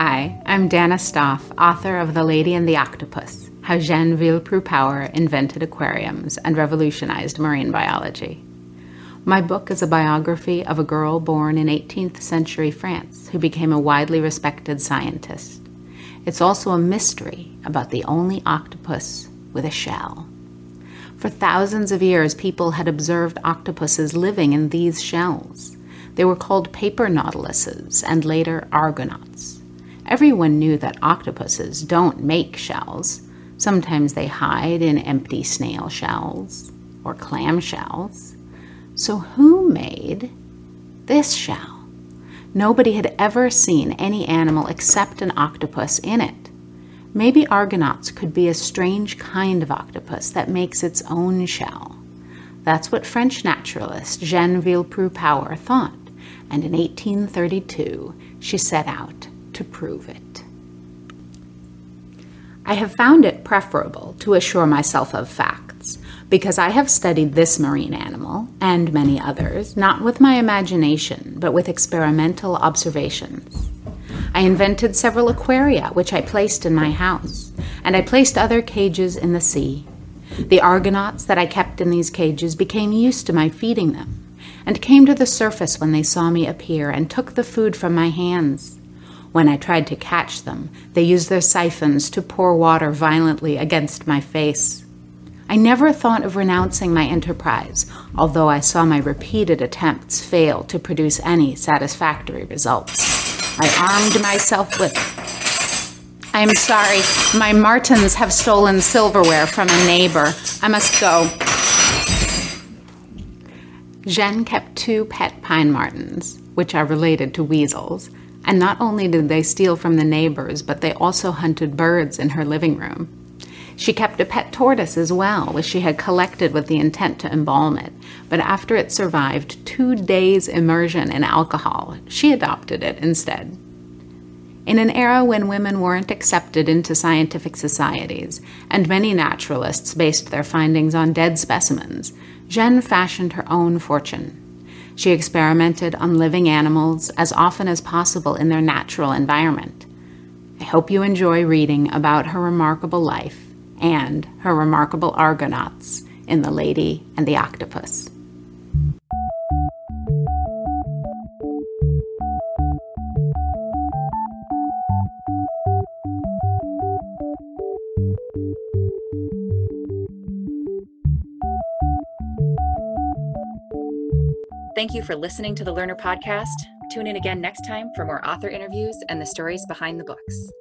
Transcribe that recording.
Hi, I'm Danna Staaf, author of The Lady and the Octopus How Jeanne Villepreux-Power Invented Aquariums and Revolutionized Marine Biology. My book is a biography of a girl born in 18th century France who became a widely respected scientist. It's also a mystery about the only octopus with a shell. For thousands of years, people had observed octopuses living in these shells. They were called paper nautiluses and later argonauts. Everyone knew that octopuses don't make shells. Sometimes they hide in empty snail shells or clam shells. So, who made this shell? Nobody had ever seen any animal except an octopus in it. Maybe argonauts could be a strange kind of octopus that makes its own shell. That's what French naturalist Jeanne Villepreux-Power thought, and in 1832 she set out to prove it. I have found it preferable to assure myself of facts because I have studied this marine animal and many others not with my imagination but with experimental observations. I invented several aquaria which I placed in my house, and I placed other cages in the sea. The argonauts that I kept in these cages became used to my feeding them and came to the surface when they saw me appear and took the food from my hands. When I tried to catch them, they used their siphons to pour water violently against my face. I never thought of renouncing my enterprise, although I saw my repeated attempts fail to produce any satisfactory results. I armed myself with. I'm sorry, my martens have stolen silverware from a neighbor. I must go. Jeanne kept two pet pine martens, which are related to weasels, and not only did they steal from the neighbors, but they also hunted birds in her living room. She kept a pet tortoise as well, which she had collected with the intent to embalm it, but after it survived two days' immersion in alcohol, she adopted it instead. In an era when women weren't accepted into scientific societies, and many naturalists based their findings on dead specimens, Jeanne fashioned her own fortune. She experimented on living animals as often as possible in their natural environment. I hope you enjoy reading about her remarkable life and her remarkable argonauts in The Lady and the Octopus. Thank you for listening to the Lerner Podcast. Tune in again next time for more author interviews and the stories behind the books.